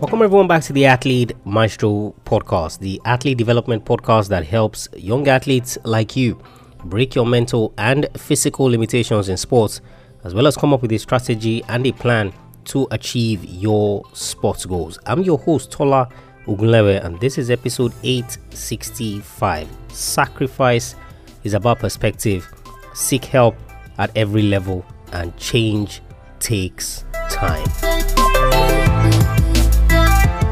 Welcome everyone back to the Athlete Maestro podcast, the athlete development podcast that helps young athletes like you break your mental and physical limitations in sports, as well as come up with a strategy and a plan to achieve your sports goals. I'm your host, Tola Ogunlewe, and this is episode 865. Sacrifice is about perspective. Seek help at every level, and change takes time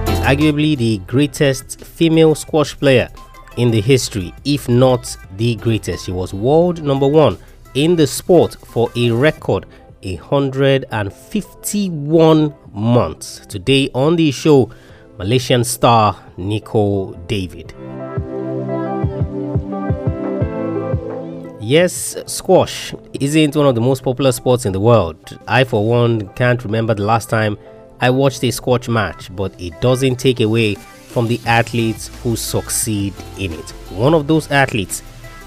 Is arguably the greatest female squash player in the history, if not the greatest. She was world number one in the sport for a record 151 months. Today on the show, Malaysian star Nicol David. Yes, squash isn't one of the most popular sports in the world. I, for one, can't remember the last time I watched a squash match, but it doesn't take away from the athletes who succeed in it. One of those athletes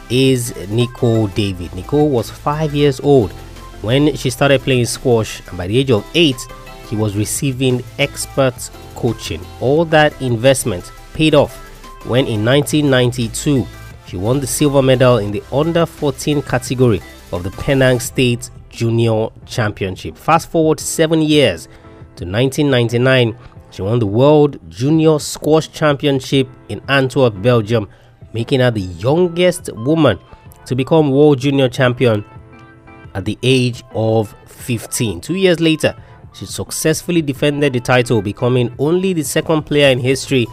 is Nicol David. Nicol was five years old when she started playing squash, and by the age of eight, she was receiving expert coaching. All that investment paid off when in 1992 she won the silver medal in the under 14 category of the Penang State Junior Championship. Fast forward seven years to 1999, she won the World Junior Squash Championship in Antwerp, Belgium, making her the youngest woman to become World Junior Champion at the age of 15. Two years later, she successfully defended the title, becoming only the second player in history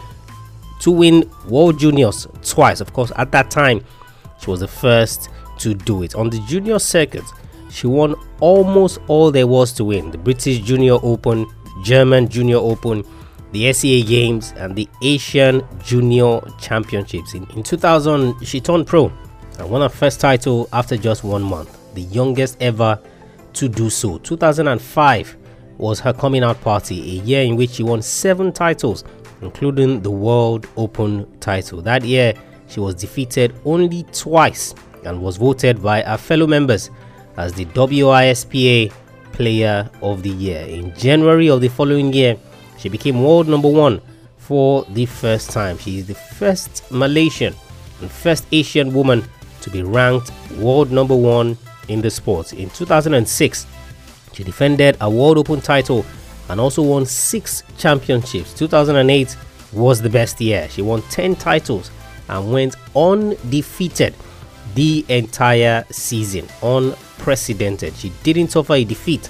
to win World Juniors twice. Of course, at that time, she was the first to do it. On the junior circuit, she won almost all there was to win the British Junior Open, German Junior Open, the SEA Games, and the Asian Junior Championships. In, in 2000, she turned pro and won her first title after just one month, the youngest ever to do so. 2005 was her coming out party, a year in which she won seven titles, including the World Open title. That year, she was defeated only twice and was voted by her fellow members as the WISPA Player of the Year. In January of the following year, she became world number one for the first time. She is the first Malaysian and first Asian woman to be ranked world number one in the sport. In 2006, she defended a World Open title and also won six championships. 2008 was the best year. She won 10 titles and went undefeated the entire season. Unprecedented. She didn't suffer a defeat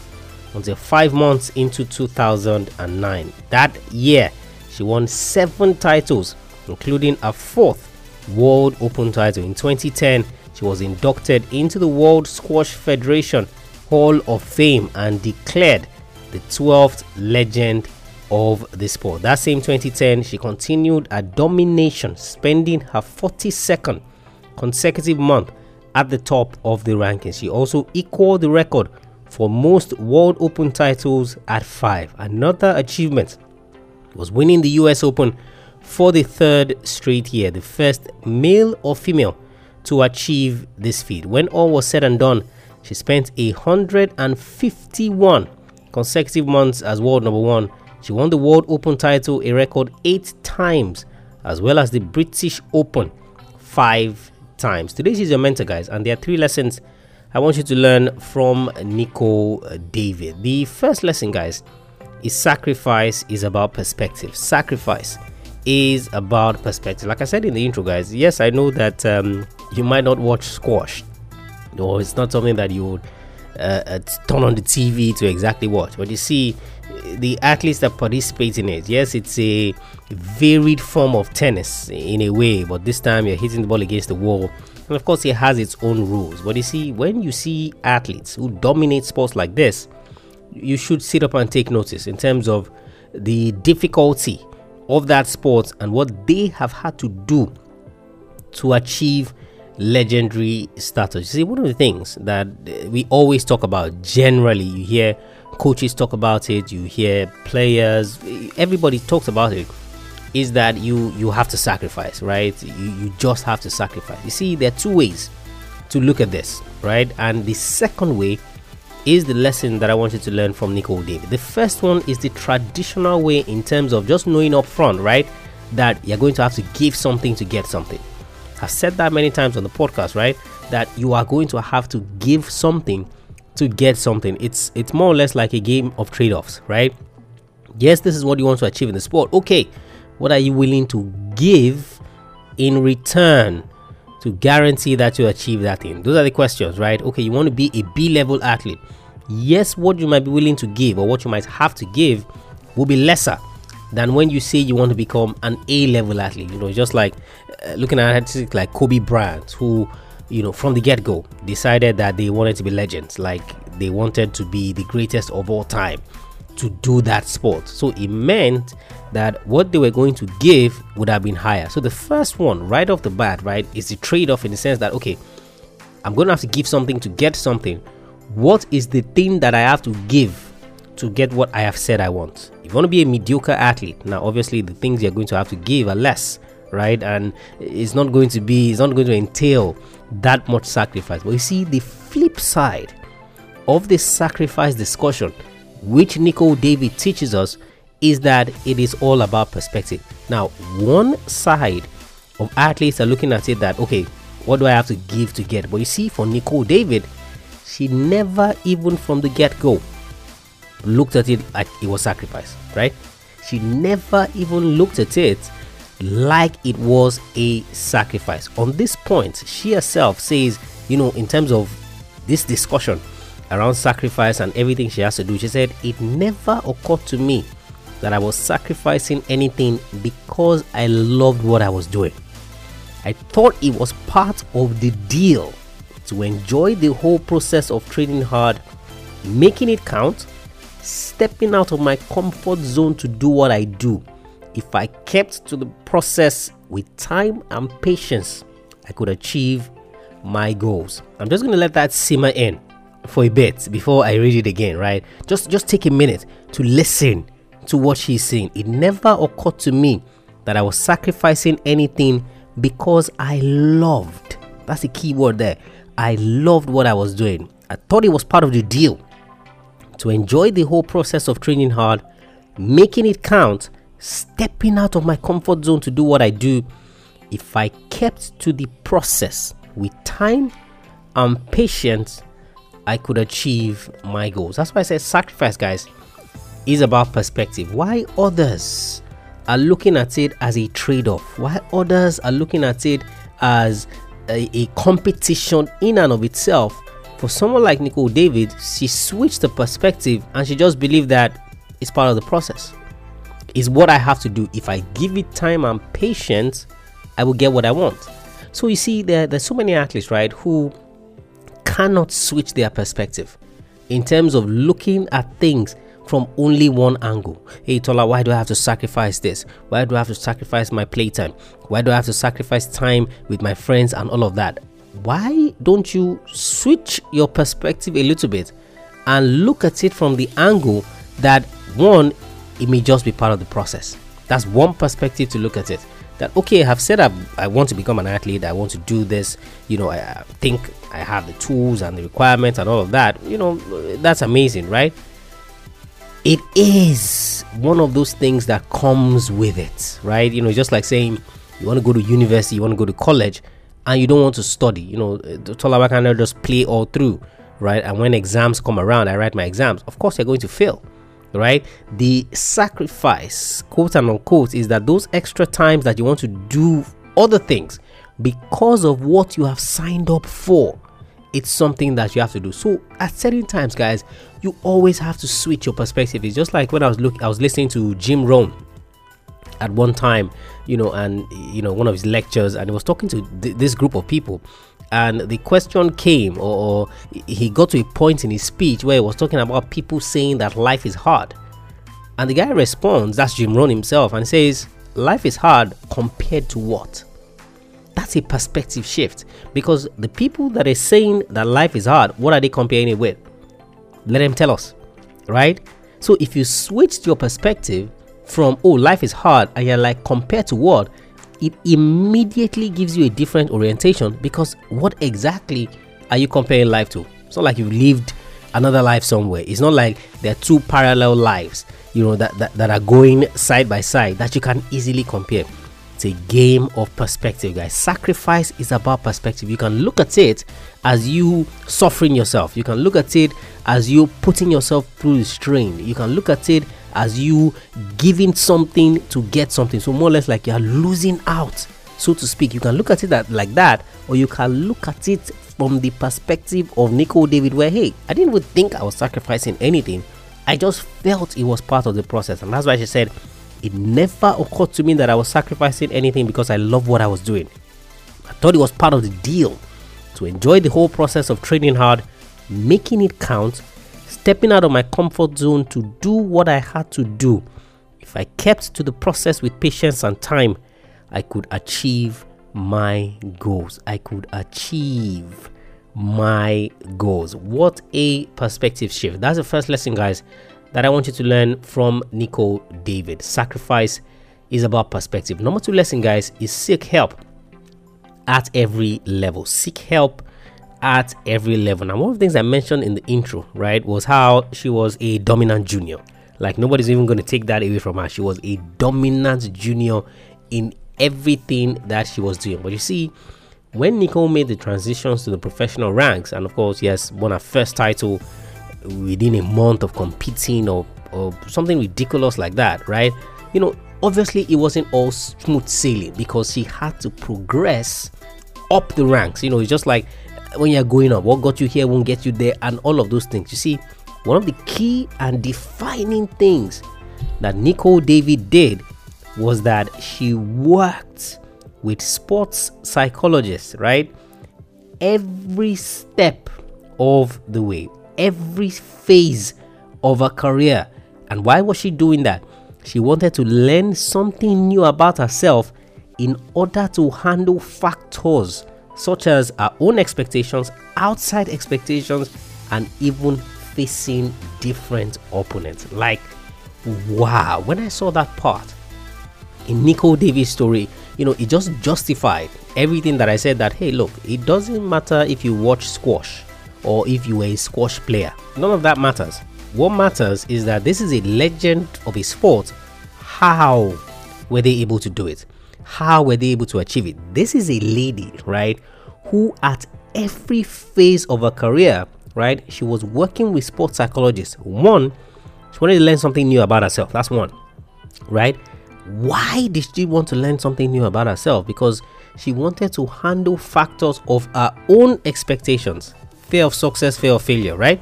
until five months into 2009. That year, she won seven titles, including a fourth World Open title. In 2010, she was inducted into the World Squash Federation Hall of Fame and declared the 12th legend of the sport. That same 2010, she continued her domination, spending her 42nd consecutive month at the top of the rankings. She also equaled the record for most World Open titles at five. Another achievement was winning the US Open for the third straight year, the first male or female to achieve this feat. When all was said and done, she spent 151 consecutive months as world number one. She won the World Open title a record eight times, as well as the British Open five times. Today is your mentor, guys, and there are three lessons I want you to learn from Nicol David. The first lesson, guys, is sacrifice is about perspective. Sacrifice is about perspective. Like I said in the intro, guys, yes, I know that um, you might not watch squash, or it's not something that you would uh, uh, turn on the TV to exactly watch. But you see, the athletes that participate in it, yes, it's a varied form of tennis in a way, but this time you're hitting the ball against the wall. And of course, it has its own rules. But you see, when you see athletes who dominate sports like this, you should sit up and take notice in terms of the difficulty of that sport and what they have had to do to achieve legendary status. You see, one of the things that uh, we always talk about generally, you hear coaches talk about it, you hear players, everybody talks about it, is that you you have to sacrifice, right? You you just have to sacrifice. You see, there are two ways to look at this, right? And the second way is the lesson that I want you to learn from Nicol David. The first one is the traditional way in terms of just knowing up front, right? That you're going to have to give something to get something. I've said that many times on the podcast, right? That you are going to have to give something to get something. It's it's more or less like a game of trade-offs, right? Yes, this is what you want to achieve in the sport. Okay, what are you willing to give in return to guarantee that you achieve that thing? Those are the questions, right? Okay, you want to be a B level athlete. Yes, what you might be willing to give or what you might have to give will be lesser than when you say you want to become an A level athlete. You know, just like Uh, looking at athletes like Kobe Bryant, who, you know, from the get go decided that they wanted to be legends, like they wanted to be the greatest of all time to do that sport. So it meant that what they were going to give would have been higher. So the first one, right off the bat, right, is the trade off in the sense that, okay, I'm going to have to give something to get something. What is the thing that I have to give to get what I have said I want? If you want to be a mediocre athlete, now obviously the things you're going to have to give are less, right? And it's not going to be, it's not going to entail that much sacrifice. But you see, the flip side of this sacrifice discussion which Nicol David teaches us is that it is all about perspective. Now, one side of athletes are looking at it that, okay, what do I have to give to get? But you see, for Nicol David, she never even from the get go looked at it like it was sacrifice, right? She never even looked at it like it was a sacrifice. On this point, she herself says, you know, in terms of this discussion, around sacrifice and everything she has to do. She said, It never occurred to me that I was sacrificing anything because I loved what I was doing. I thought it was part of the deal to enjoy the whole process of training hard, making it count, stepping out of my comfort zone to do what I do. If I kept to the process with time and patience, I could achieve my goals. I'm just going to let that simmer in for a bit before I read it again, right? Just just take a minute to listen to what she's saying. It never occurred to me that I was sacrificing anything because I loved. That's the key word there. I loved what I was doing. I thought it was part of the deal to enjoy the whole process of training hard, making it count, stepping out of my comfort zone to do what I do. If I kept to the process with time and patience, I could achieve my goals. That's why I say sacrifice, guys, is about perspective. Why others are looking at it as a trade off, why others are looking at it as a, a, competition in and of itself. For someone like Nicol David, she switched the perspective and she just believed that it's part of the process. Is what I have to do. If I give it time and patience, I will get what I want. So you see, there, there's so many athletes, right, who cannot switch their perspective in terms of looking at things from only one angle. Hey Tola, why do I have to sacrifice this? Why do I have to sacrifice my playtime? Why do I have to sacrifice time with my friends and all of that? Why don't you switch your perspective a little bit and look at it from the angle that one, it may just be part of the process. That's one perspective to look at it. That okay i've said I've, i want to become an athlete i want to do this you know I, I think i have the tools and the requirements and all of that you know that's amazing right? It is one of those things that comes with it right? You know just like saying you want to go to university you want to go to college and you don't want to study. You know Tolawa cannot just play all through right? And when exams come around i write my exams. Of course you're going to fail right? The sacrifice, quote and unquote, is that those extra times that you want to do other things because of what you have signed up for. It's something that you have to do. So at certain times, guys, you always have to switch your perspective. It's just like when I was looking, I was listening to Jim Rohn at one time, you know, and you know, one of his lectures, and he was talking to th- this group of people, and the question came or, or, he got to a point in his speech where he was talking about people saying that life is hard. And the guy responds that's jim rohn himself and says life is hard compared to what? That's a perspective shift. Because the people that are saying that life is hard what are they comparing it with? Let them tell us right? So if you switched your perspective from oh life is hard and you're like compared to what it immediately gives you a different orientation because what exactly are you comparing life to? It's not like you've lived another life somewhere. It's not like there are two parallel lives, you know, that, that, that are going side by side that you can easily compare. It's a game of perspective, guys. Sacrifice is about perspective. You can look at it as you suffering yourself. You can look at it as you putting yourself through the strain. You can look at it as you giving something to get something. So more or less like you are losing out, so to speak. You can look at it that, like that, or you can look at it from the perspective of Nico David, where hey, I didn't even think I was sacrificing anything. I just felt it was part of the process, and that's why she said it never occurred to me that I was sacrificing anything because I love what I was doing. I thought it was part of the deal to enjoy the whole process of training hard, making it count, stepping out of my comfort zone to do what I had to do. If I kept to the process with patience and time, I could achieve my goals. I could achieve my goals. What a perspective shift. That's the first lesson, guys, that I want you to learn from Nico David. Sacrifice is about perspective. Number two lesson, guys, is seek help at every level. Seek help at every level. Now, one of the things I mentioned in the intro, right, was how she was a dominant junior. Like nobody's even going to take that away from her. She was a dominant junior in everything that she was doing. But you see, when Nicol made the transitions to the professional ranks, and of course, yes, won her first title within a month of competing or, or something ridiculous like that, right? You know, obviously it wasn't all smooth sailing because she had to progress up the ranks. You know, it's just like when you're going up, what got you here won't get you there, and all of those things. You see, one of the key and defining things that Nicol David did was that she worked with sports psychologists, right? Every step of the way, every phase of her career. And why was she doing that? She wanted to learn something new about herself in order to handle factors such as our own expectations, outside expectations, and even facing different opponents. Like, wow, when I saw that part, in Nico Davis' story, you know, it just justified everything that I said that, hey, look, it doesn't matter if you watch squash or if you were a squash player. None of that matters. What matters is that this is a legend of a sport. How were they able to do it? How were they able to achieve it? This is a lady, right, who at every phase of her career, right, she was working with sports psychologists. One, she wanted to learn something new about herself. That's one, right? Why did she want to learn something new about herself? Because she wanted to handle factors of her own expectations fear of success, fear of failure, right?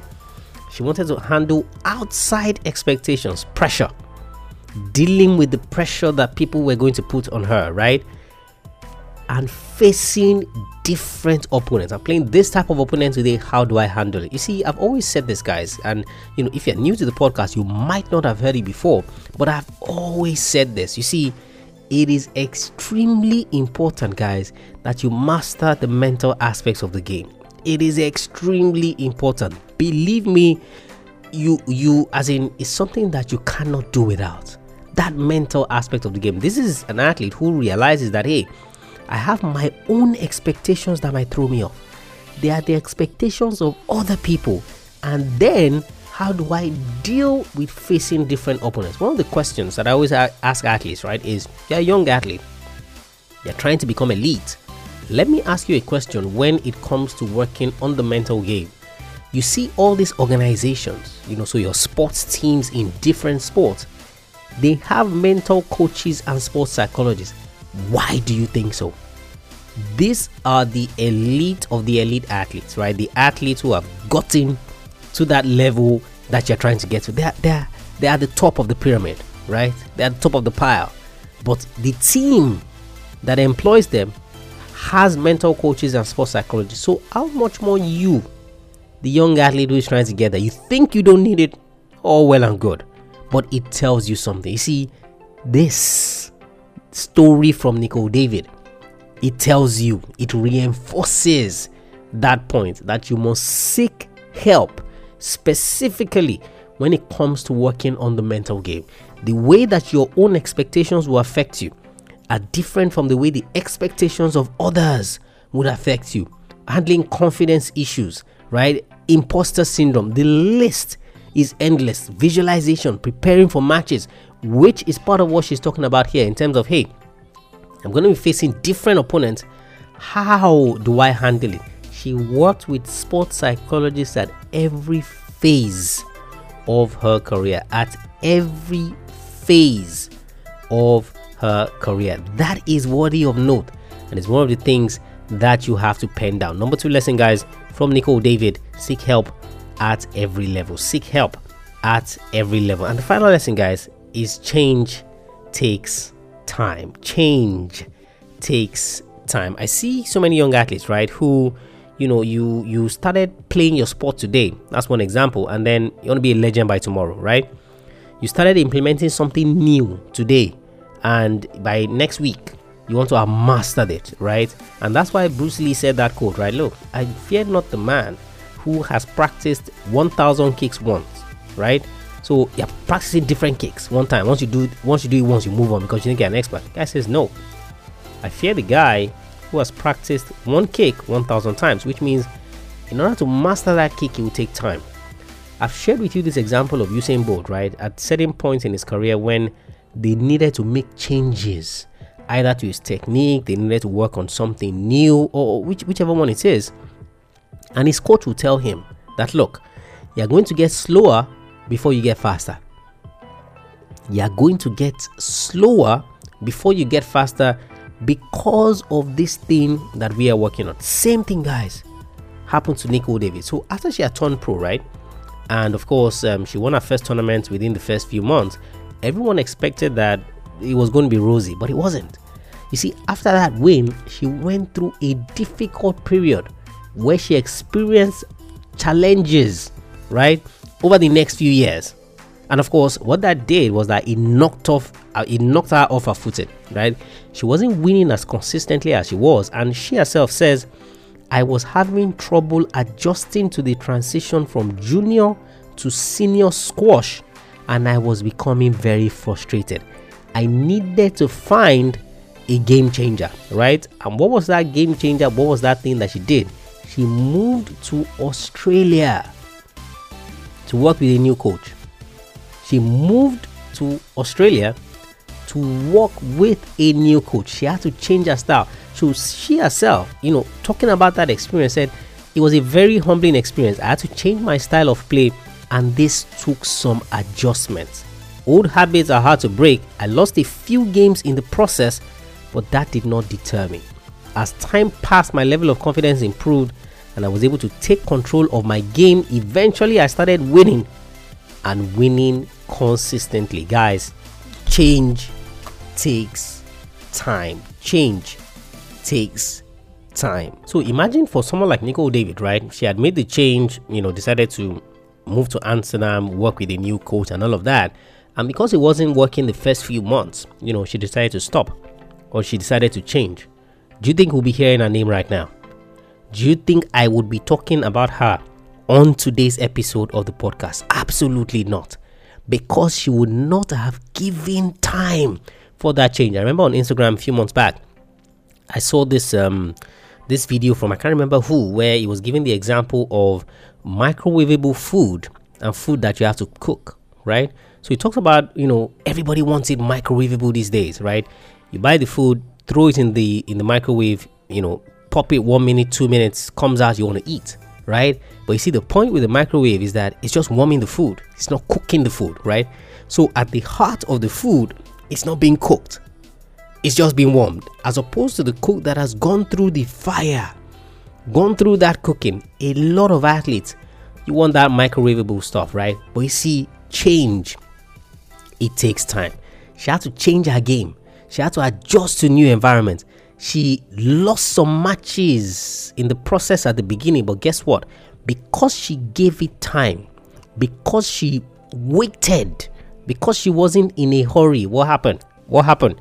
She wanted to handle outside expectations, pressure, dealing with the pressure that people were going to put on her, right? And facing different opponents. I'm playing this type of opponent today. How do I handle it? You see, I've always said this, guys, and you know, if you're new to the podcast, you might not have heard it before, but I've always said this. You see, it is extremely important, guys, that you master the mental aspects of the game. It is extremely important. Believe me, you you as in it's something that you cannot do without. That mental aspect of the game. This is an athlete who realizes that hey, I have my own expectations that might throw me off. They are the expectations of other people. And then, how do I deal with facing different opponents? One of the questions that I always ask athletes, right, is you're a young athlete, you're trying to become elite. Let me ask you a question when it comes to working on the mental game. You see all these organizations, you know, so your sports teams in different sports, they have mental coaches and sports psychologists. Why do you think so? These are the elite of the elite athletes, right? The athletes who have gotten to that level that you're trying to get to. They're, they're, they're at the top of the pyramid, right? They're at the top of the pile. But the team that employs them has mental coaches and sports psychologists. So, how much more you, the young athlete who is trying to get there, you think you don't need it? All well and good. But it tells you something. You see, this story from Nicol David. It tells you, it reinforces that point that you must seek help specifically when it comes to working on the mental game. The way that your own expectations will affect you are different from the way the expectations of others would affect you. Handling confidence issues, right? imposter syndrome. The list is endless. Visualization, preparing for matches, which is part of what she's talking about here in terms of hey, I'm going to be facing different opponents. How do I handle it? She worked with sports psychologists at every phase of her career. At every phase of her career. That is worthy of note, and it's one of the things that you have to pen down. Number two lesson, guys, from Nicol David seek help at every level. Seek help at every level. And the final lesson, guys, is change takes time. Change takes time. I see so many young athletes, right, who you know you you started playing your sport today. That's one example, and then you want to be a legend by tomorrow, right? You started implementing something new today, and by next week you want to have mastered it, right? And that's why Bruce Lee said that quote, right? Look, I fear not the man who has practiced 1000 kicks once, right? So you're practicing different kicks one time. Once you do once you do it once, you move on because you think you're an expert. Guy says no. I fear the guy who has practiced one kick 1000 times, which means in order to master that kick, it will take time. I've shared with you this example of Usain Bolt, right? At certain points in his career when they needed to make changes either to his technique, they needed to work on something new, or which, whichever one it is. And his coach will tell him that look, you're going to get slower before you get faster. You're going to get slower before you get faster because of this thing that we are working on. Same thing, guys, happened to Nicol Davis. So after she had turned pro, right? And of course, um, she won her first tournament within the first few months. Everyone expected that it was going to be rosy, but it wasn't. You see, after that win, she went through a difficult period where she experienced challenges, right, over the next few years. And of course, what that did was that it knocked off, uh, it knocked her off her footing, right? She wasn't winning as consistently as she was, and she herself says, "I was having trouble adjusting to the transition from junior to senior squash, and I was becoming very frustrated. I needed to find a game changer, right? And what was that game changer? What was that thing that she did? She moved to Australia to work with a new coach. She moved to Australia to work with a new coach. She had to change her style. So she herself, you know, talking about that experience, said it was a very humbling experience. I had to change my style of play, and this took some adjustments. Old habits are hard to break. I lost a few games in the process, but that did not deter me. As time passed, my level of confidence improved and I was able to take control of my game. Eventually, I started winning and winning consistently. Guys, change takes time. Change takes time. So imagine for someone like Nicol David, right? She had made the change, you know, decided to move to Amsterdam, work with a new coach, and all of that. And because it wasn't working the first few months, you know, she decided to stop or she decided to change. Do you think we'll be hearing her name right now? Do you think I would be talking about her on today's episode of the podcast? Absolutely not. Because she would not have given time for that change. I remember on Instagram a few months back, I saw this um this video from I can't remember who, where he was giving the example of microwavable food and food that you have to cook, right? So he talks about, you know, everybody wants it microwavable these days, right? You buy the food, throw it in the in the microwave, you know, pop it one minute, two minutes, comes out, you want to eat, right? But you see, the point with the microwave is that it's just warming the food, it's not cooking the food, right? So at the heart of the food, it's not being cooked, it's just being warmed, as opposed to the cook that has gone through the fire, gone through that cooking. A lot of athletes, you want that microwavable stuff, right? But you see, change it takes time. She had to change her game. She had to adjust to new environment. She lost some matches in the process at the beginning, but guess what? Because she gave it time, because she waited, because she wasn't in a hurry, what happened? What happened?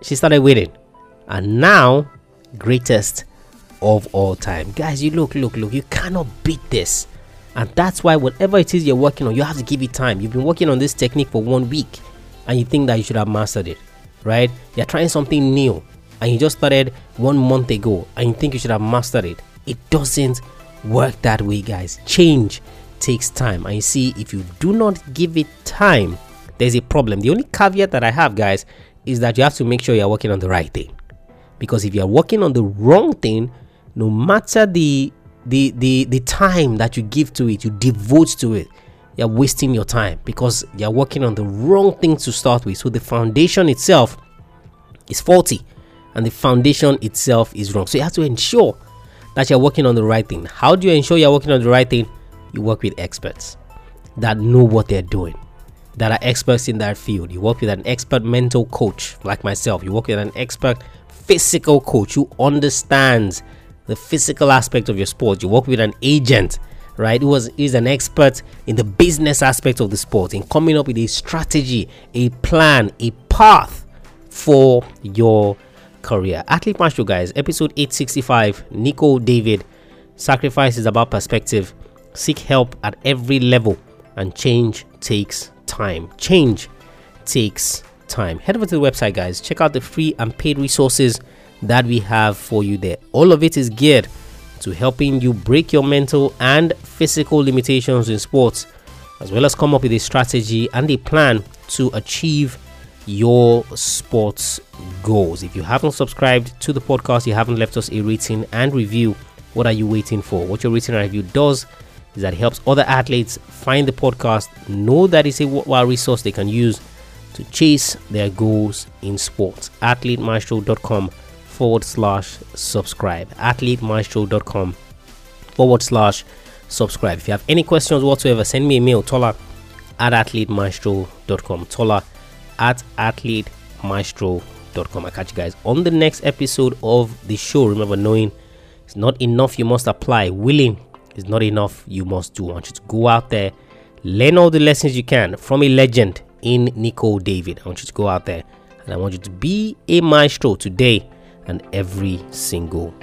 She started waiting. And now, greatest of all time. Guys, you look, look, look, you cannot beat this. And that's why whatever it is you're working on, you have to give it time. You've been working on this technique for one week and you think that you should have mastered it, right? You're trying something new and you just started one month ago and you think you should have mastered it. It doesn't work that way, guys. Change takes time. And you see, if you do not give it time, there's a problem. The only caveat that I have, guys, is that you have to make sure you're working on the right thing. Because if you're working on the wrong thing, no matter the the the the time that you give to it, you devote to it, you're wasting your time because you're working on the wrong thing to start with. So the foundation itself is faulty and the foundation itself is wrong. So you have to ensure that you're working on the right thing. How do you ensure you're working on the right thing? You work with experts that know what they're doing, that are experts in that field. You work with an expert mental coach like myself. You work with an expert physical coach who understands the physical aspect of your sport. You work with an agent, right? Who is an expert in the business aspect of the sport, in coming up with a strategy, a plan, a path for your career. Athlete Maestro, guys, episode 865. Nico David. Sacrifice is about perspective. Seek help at every level, and change takes time. Change takes time. Head over to the website, guys. Check out the free and paid resources that we have for you there. All of it is geared to helping you break your mental and physical limitations in sports, as well as come up with a strategy and a plan to achieve your sports goals. If you haven't subscribed to the podcast, you haven't left us a rating and review, what are you waiting for? What your rating and review does is that it helps other athletes find the podcast, know that it's a worthwhile resource they can use to chase their goals in sports. AthleteMaestro.com forward slash subscribe. AthleteMaestro.com forward slash subscribe. If you have any questions whatsoever, send me a mail, Tola at AthleteMaestro.com. Tola at athletemaestro.com. I catch you guys on the next episode of the show. Remember, knowing it's not enough, you must apply. Willing is not enough, you must do. I want you to go out there, learn all the lessons you can from a legend in Nico David. I want you to go out there and I want you to be a maestro today and every single